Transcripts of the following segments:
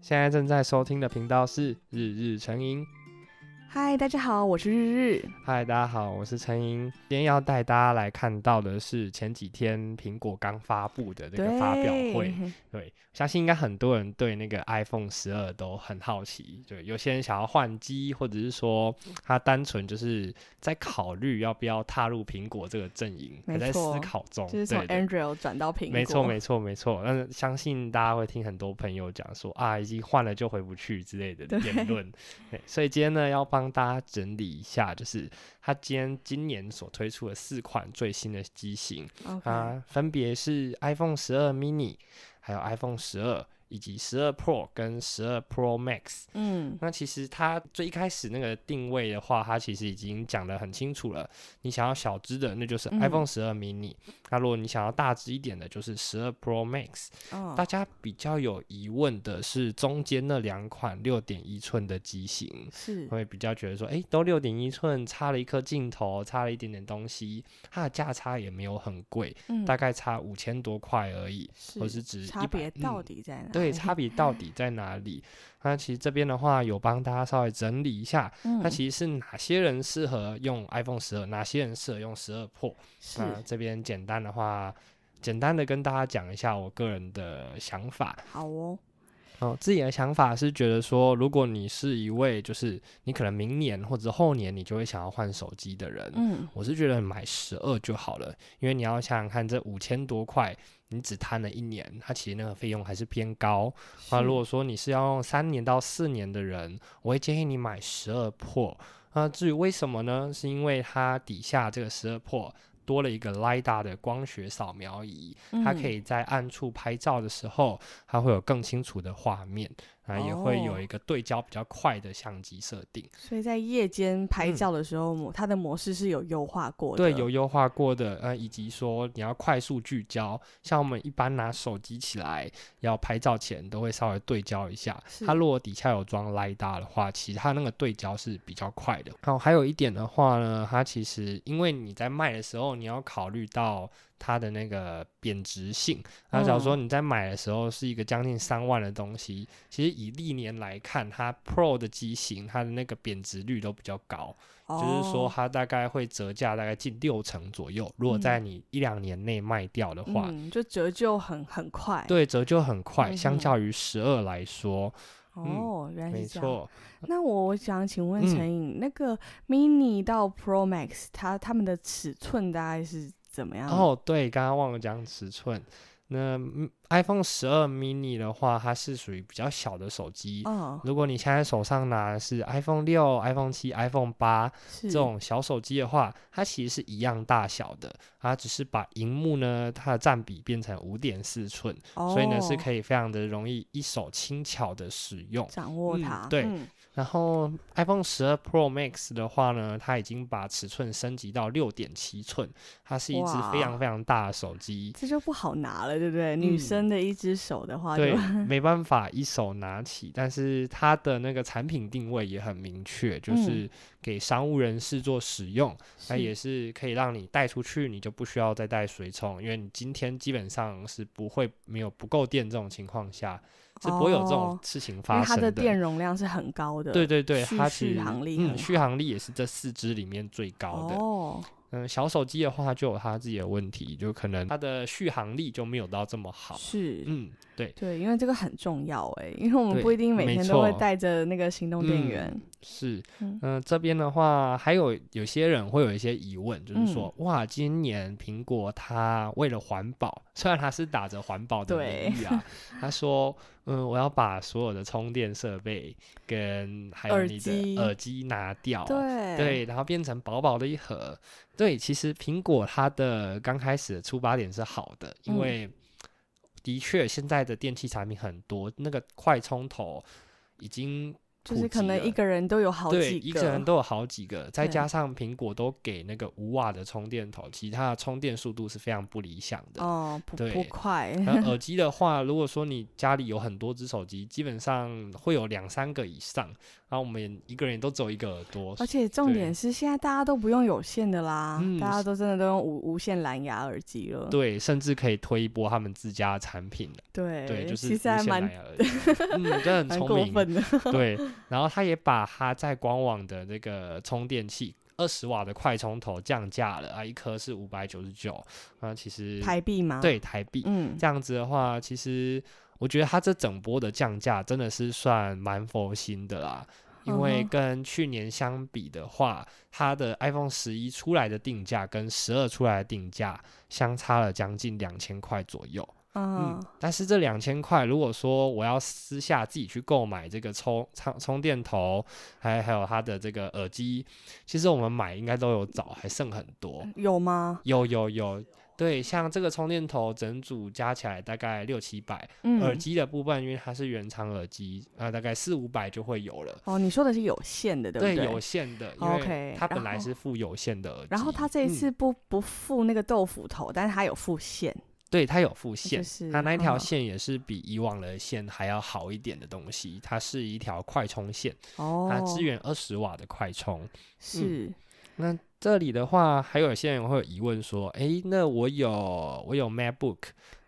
现在正在收听的频道是日日成瘾。嗨，大家好，我是日日。嗨，大家好，我是陈英。今天要带大家来看到的是前几天苹果刚发布的那个发表会。对，对，相信应该很多人对那个 iPhone 十二都很好奇。对，有些人想要换机，或者是说他单纯就是在考虑要不要踏入苹果这个阵营，还在思考中。就是从 Android 转到苹果。没错，没错，没错。但是相信大家会听很多朋友讲说啊，已经换了就回不去之类的言论。对，所以今天呢要帮。帮大家整理一下，就是它今天今年所推出的四款最新的机型.啊，分别是 iPhone 十二 mini，还有 iPhone 十二。以及十二 Pro 跟十二 Pro Max，嗯，那其实它最一开始那个定位的话，它其实已经讲得很清楚了。你想要小只的，那就是 iPhone 十二 mini；那如果你想要大只一点的，就是十二 Pro Max。哦。大家比较有疑问的是中间那两款六点一寸的机型，是会比较觉得说，哎、欸，都六点一寸，差了一颗镜头，差了一点点东西，它的价差也没有很贵，嗯，大概差五千多块而已，是或是值差别到底在哪？嗯对，差别到底在哪里？那其实这边的话有帮大家稍微整理一下，那、嗯、其实是哪些人适合用 iPhone 十二，哪些人适合用十二 Pro？是那这边简单的话，简单的跟大家讲一下我个人的想法。好哦，哦，自己的想法是觉得说，如果你是一位就是你可能明年或者后年你就会想要换手机的人，嗯，我是觉得买十二就好了，因为你要想想看这五千多块。你只摊了一年，它其实那个费用还是偏高。那如果说你是要用三年到四年的人，我会建议你买十二 Pro。那至于为什么呢？是因为它底下这个十二 Pro 多了一个 LiDAR 的光学扫描仪，它可以在暗处拍照的时候，它会有更清楚的画面。啊，也会有一个对焦比较快的相机设定，所以在夜间拍照的时候，嗯、它的模式是有优化过的。对，有优化过的，呃，以及说你要快速聚焦，像我们一般拿手机起来要拍照前，都会稍微对焦一下。它如果底下有装 LiDAR 的话，其实它那个对焦是比较快的。然后，还有一点的话呢，它其实因为你在卖的时候，你要考虑到。它的那个贬值性，那假如说你在买的时候是一个将近三万的东西，嗯、其实以历年来看，它 Pro 的机型，它的那个贬值率都比较高，哦、就是说它大概会折价大概近六成左右。如果在你一两年内卖掉的话，嗯、就折旧很很快。对，折旧很快，嗯、相较于十二来说。哦，嗯、原来是这样。没错。那我想请问陈颖，嗯、那个 Mini 到 Pro Max，它它们的尺寸大概是？怎么样？哦，对，刚刚忘了讲尺寸。那 iPhone 十二 mini 的话，它是属于比较小的手机。哦。如果你现在手上拿的是 iPhone 六、iPhone 七、iPhone 八这种小手机的话，它其实是一样大小的。它只是把荧幕呢，它的占比变成五点四寸，哦、所以呢是可以非常的容易一手轻巧的使用，掌握它。嗯、对。嗯然后 iPhone 十二 Pro Max 的话呢，它已经把尺寸升级到六点七寸，它是一只非常非常大的手机，这就不好拿了，对不对？嗯、女生的一只手的话，对，没办法一手拿起。但是它的那个产品定位也很明确，就是给商务人士做使用，那、嗯、也是可以让你带出去，你就不需要再带随从，因为你今天基本上是不会没有不够电这种情况下。是不会有这种事情发生的。它的电容量是很高的。对对对，它续航力，嗯，续航力也是这四支里面最高的。哦。嗯，小手机的话就有它自己的问题，就可能它的续航力就没有到这么好。是。嗯，对。对，因为这个很重要哎，因为我们不一定每天都会带着那个行动电源。嗯、是。嗯、呃，这边的话还有有些人会有一些疑问，就是说，嗯、哇，今年苹果它为了环保，虽然它是打着环保的名义啊，他说。嗯，我要把所有的充电设备跟还有你的耳机拿掉，对对，然后变成薄薄的一盒。对，其实苹果它的刚开始的出发点是好的，因为的确现在的电器产品很多，那个快充头已经就是可能一个人都有好几个，对，一个人都有好几个，再加上苹果都给那个五瓦的充电头，其他的充电速度是非常不理想的哦，不对不快。然后耳 机的话，如果说你家里有很多只手机，基本上会有两三个以上，然后我们一个人都只有一个耳朵，而且重点是现在大家都不用有线的啦，大家都真的都用无无线蓝牙耳机了，对，甚至可以推一波他们自家的产品对对，就是其实还蛮，嗯，真的很聪明，对，然后他也把他在官网的那个充电器二十瓦的快充头降价了啊，一颗是五百九十九啊，其实台币吗？对，台币，嗯，这样子的话，其实我觉得它这整波的降价真的是算蛮佛心的啦，因为跟去年相比的话，它的 iPhone 十一出来的定价跟十二出来的定价相差了将近两千块左右。嗯，嗯，但是这两千块，如果说我要私下自己去购买这个充充充电头，还还有它的这个耳机，其实我们买应该都有找，还剩很多。有吗？有有有，对，像这个充电头整组加起来大概六七百，嗯，耳机的部分因为它是原厂耳机，啊，大概四五百就会有了。哦，你说的是有线的，对不对？对，有线的，OK 它本来是附有线的耳机。然后它这一次不、嗯、不附那个豆腐头，但是它有附线。对，它有附线，就是、它那一条线也是比以往的线还要好一点的东西。它是一条快充线，哦、它支援二十瓦的快充。是、嗯，那这里的话，还有些人会有疑问说：“诶，那我有我有 MacBook。”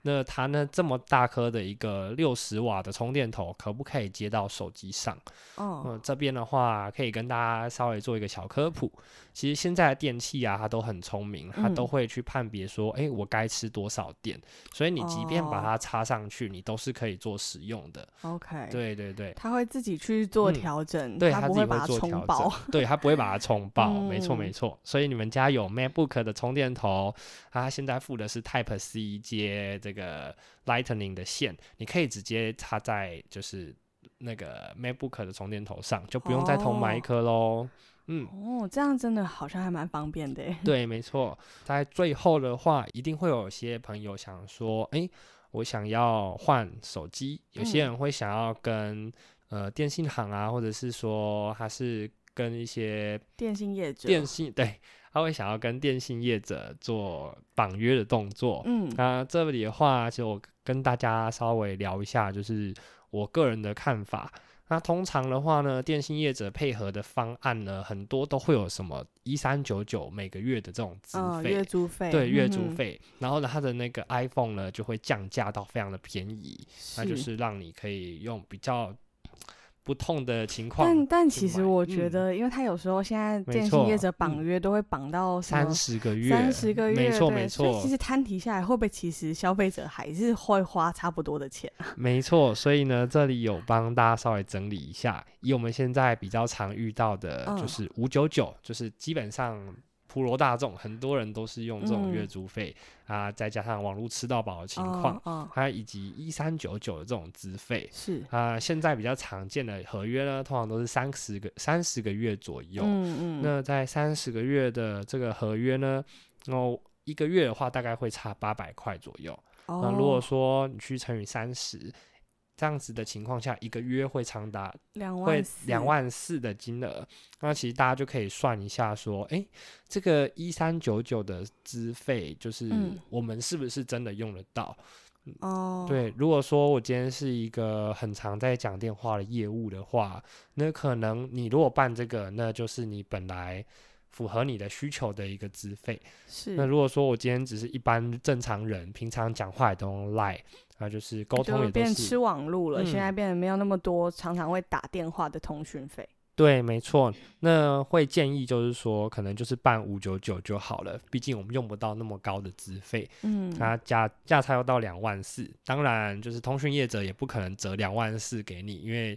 那它呢，这么大颗的一个六十瓦的充电头，可不可以接到手机上？哦，嗯，这边的话可以跟大家稍微做一个小科普。其实现在的电器啊，它都很聪明，它都会去判别说，哎、嗯欸，我该吃多少电。所以你即便把它插上去，哦，你都是可以做使用的。OK，对对对，它会自己去做调整，嗯，对，它自己会做调整，对，它不会把它充 爆，嗯，没错没错。所以你们家有 MacBook 的充电头，它现在附的是 Type C 接这个。Lightning 的线，你可以直接插在就是那个 MacBook 的充电头上，就不用再多买一颗喽。哦。嗯，哦，这样真的好像还蛮方便的。对，没错。在最后的话，一定会有些朋友想说，哎，我想要换手机。有些人会想要跟、嗯、呃电信行啊，或者是说他是跟一些电信业者，电信对。他会想要跟电信业者做绑约的动作。嗯，那这里的话，就我跟大家稍微聊一下，就是我个人的看法。那通常的话呢，电信业者配合的方案呢，很多都会有什么一三九九每个月的这种资费，哦，月租费，对，月租费。嗯。然后呢，它的那个 iPhone 呢，就会降价到非常的便宜，那就是让你可以用比较。不痛的情况，但但其实我觉得，因为他有时候现在电信业者绑约都会绑到三十个月，三十个月，没错没错。所以其实摊提下来，会不会其实消费者还是会花差不多的钱啊？没错，所以呢，这里有帮大家稍微整理一下，以我们现在比较常遇到的，就是五九九，就是基本上。普罗大众很多人都是用这种月租费、嗯、啊，再加上网络吃到饱的情况，还、哦、有、哦、以及一三九九的这种资费是啊，现在比较常见的合约呢，通常都是三十个三十个月左右。嗯嗯，那在三十个月的这个合约呢，然后一个月的话大概会差八百块左右。哦、那如果说你去乘以三十。这样子的情况下，一个月会长达两万会两万四的金额，那其实大家就可以算一下，说，哎，这个一三九九的资费，就是我们是不是真的用得到？哦、嗯，对，如果说我今天是一个很常在讲电话的业务的话，那可能你如果办这个，那就是你本来符合你的需求的一个资费。是，那如果说我今天只是一般正常人，平常讲话也都用 Line。那就是沟通也都变吃网路了、嗯，现在变得没有那么多常常会打电话的通讯费。对，没错。那会建议就是说，可能就是办五九九就好了，毕竟我们用不到那么高的资费。嗯，它价价差要到两万四，当然就是通讯业者也不可能折两万四给你，因为。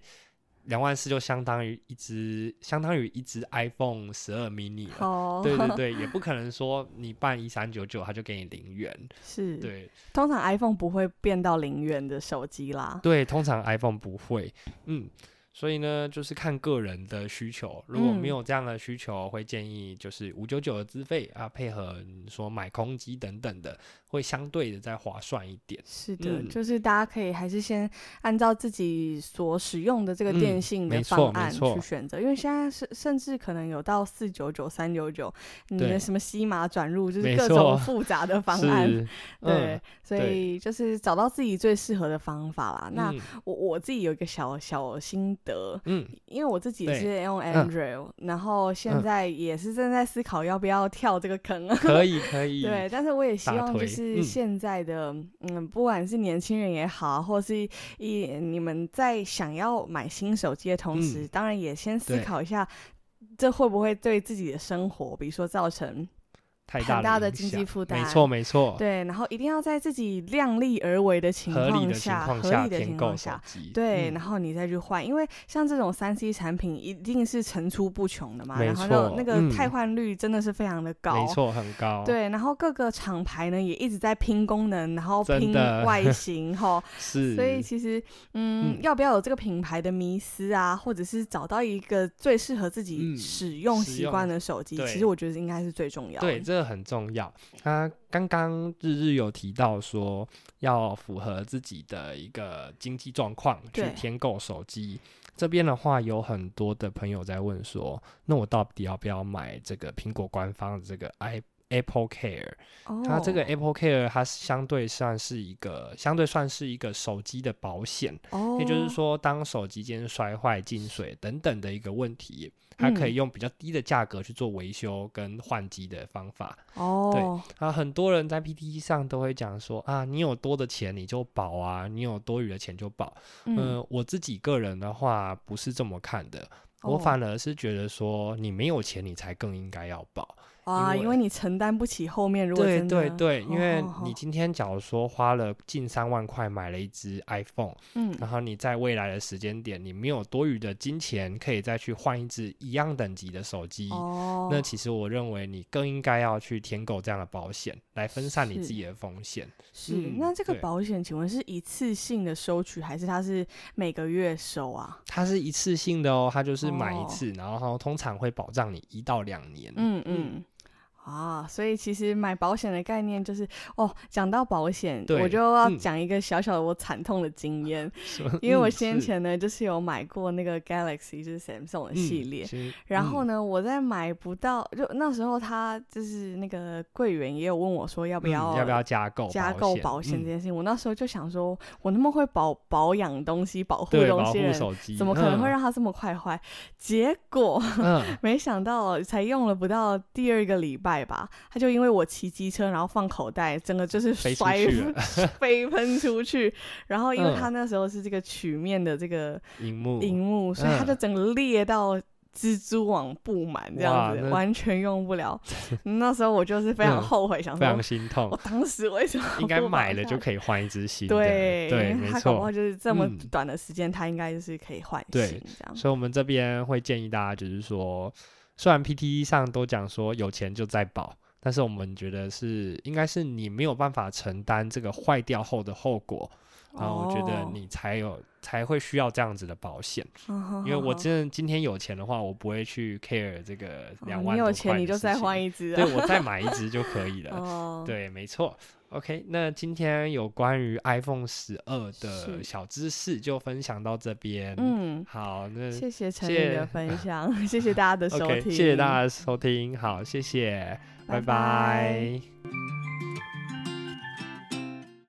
两万四就相当于一支，相当于一支 iPhone 十二 mini 了。Oh. 对对 对，也不可能说你办一三九九，他就给你零元。是，对。通常 iPhone 不会变到零元的手机啦。对，通常 iPhone 不会。嗯，所以呢，就是看个人的需求。如果没有这样的需求，嗯、会建议就是五九九的资费啊，配合你说买空机等等的，会相对的再划算一点。是的，嗯、就是大家可以还是先按照自己所使用的这个电信的方案去选择，嗯、因为现在是甚至可能有到四九九、三九九，你的什么西马转入，就是各种复杂的方 案。对，嗯、所以就是找到自己最适合的方法啦。嗯、那我我自己有一个小小心。的，嗯，因为我自己是用 Android，、嗯、然后现在也是正在思考要不要跳这个坑。可以，可以。对，但是我也希望就是现在的，嗯，嗯，不管是年轻人也好，或是一你们在想要买新手机的同时，嗯、当然也先思考一下，这会不会对自己的生活，比如说造成。太大的经济负担，没错没错。对，然后一定要在自己量力而为的情况下，合理的情况下，对，然后你再去换，因为像这种三 C 产品一定是层出不穷的嘛，然后那个汰换率真的是非常的高，没错，很高。对，然后各个厂牌呢也一直在拼功能，然后拼外形，哈，是。所以其实，嗯，要不要有这个品牌的迷思啊，或者是找到一个最适合自己使用习惯的手机，其实我觉得应该是最重要的。对，这个很重要。他刚刚日日有提到说，要符合自己的一个经济状况去添购手机。这边的话，有很多的朋友在问说，那我到底要不要买这个苹果官方的这个 i Apple Care？它这个 Apple Care 它相对算是一个相对算是一个手机的保险。哦，也就是说，当手机间摔坏、进水等等的一个问题。它可以用比较低的价格去做维修跟换机的方法。哦，对啊，很多人在 PTT 上都会讲说啊，你有多的钱你就保啊，你有多余的钱就保。嗯、呃，我自己个人的话不是这么看的，哦、我反而是觉得说你没有钱你才更应该要保。啊，因为你承担不起后面如果对对对，因为你今天假如说花了近三万块买了一只 iPhone，嗯，然后你在未来的时间点你没有多余的金钱可以再去换一只一样等级的手机，哦，那其实我认为你更应该要去添购这样的保险来分散你自己的风险。是，那这个保险请问是一次性的收取还是它是每个月收啊？它是一次性的哦，它就是买一次，然后通常会保障你一到两年。嗯嗯。啊，所以其实买保险的概念就是哦，讲到保险，我就要讲一个小小的我惨痛的经验，嗯、因为我先前呢就是有买过那个 Galaxy，就是 Samsung 的系列，嗯、然后呢，我在买不到，就那时候他就是那个柜员也有问我说要不要、嗯、要不要加购加购保险这件事情，嗯、我那时候就想说，我那么会保保养东西、保护东西人，怎么可能会让它这么快坏？嗯、结果、嗯、没想到才用了不到第二个礼拜。吧，他就因为我骑机车，然后放口袋，整个就是摔 飞喷出去。然后因为他那时候是这个曲面的这个荧幕，荧幕，所以他就整个裂到蜘蛛网布满这样子，完全用不了。那时候我就是非常后悔，想说非常心痛。我当时为什么应该买了就可以换一只新的？对对，没错。他搞不好就是这么短的时间，他应该就是可以换新这样。所以我们这边会建议大家，就是说。虽然 PTE 上都讲说有钱就在保，但是我们觉得是应该是你没有办法承担这个坏掉后的后果，然后我觉得你才有才会需要这样子的保险。哦、因为我真的今天有钱的话，我不会去 care 这个两万多块、哦。你有钱你就再换一支，对，我再买一 只就可以了。哦、对，没错。OK，那今天有关于 iPhone 十二的小知识就分享到这边。嗯，好，那谢谢陈宇的分享，谢谢大家的收听，谢谢大家的收听，好，谢谢，拜拜。拜拜。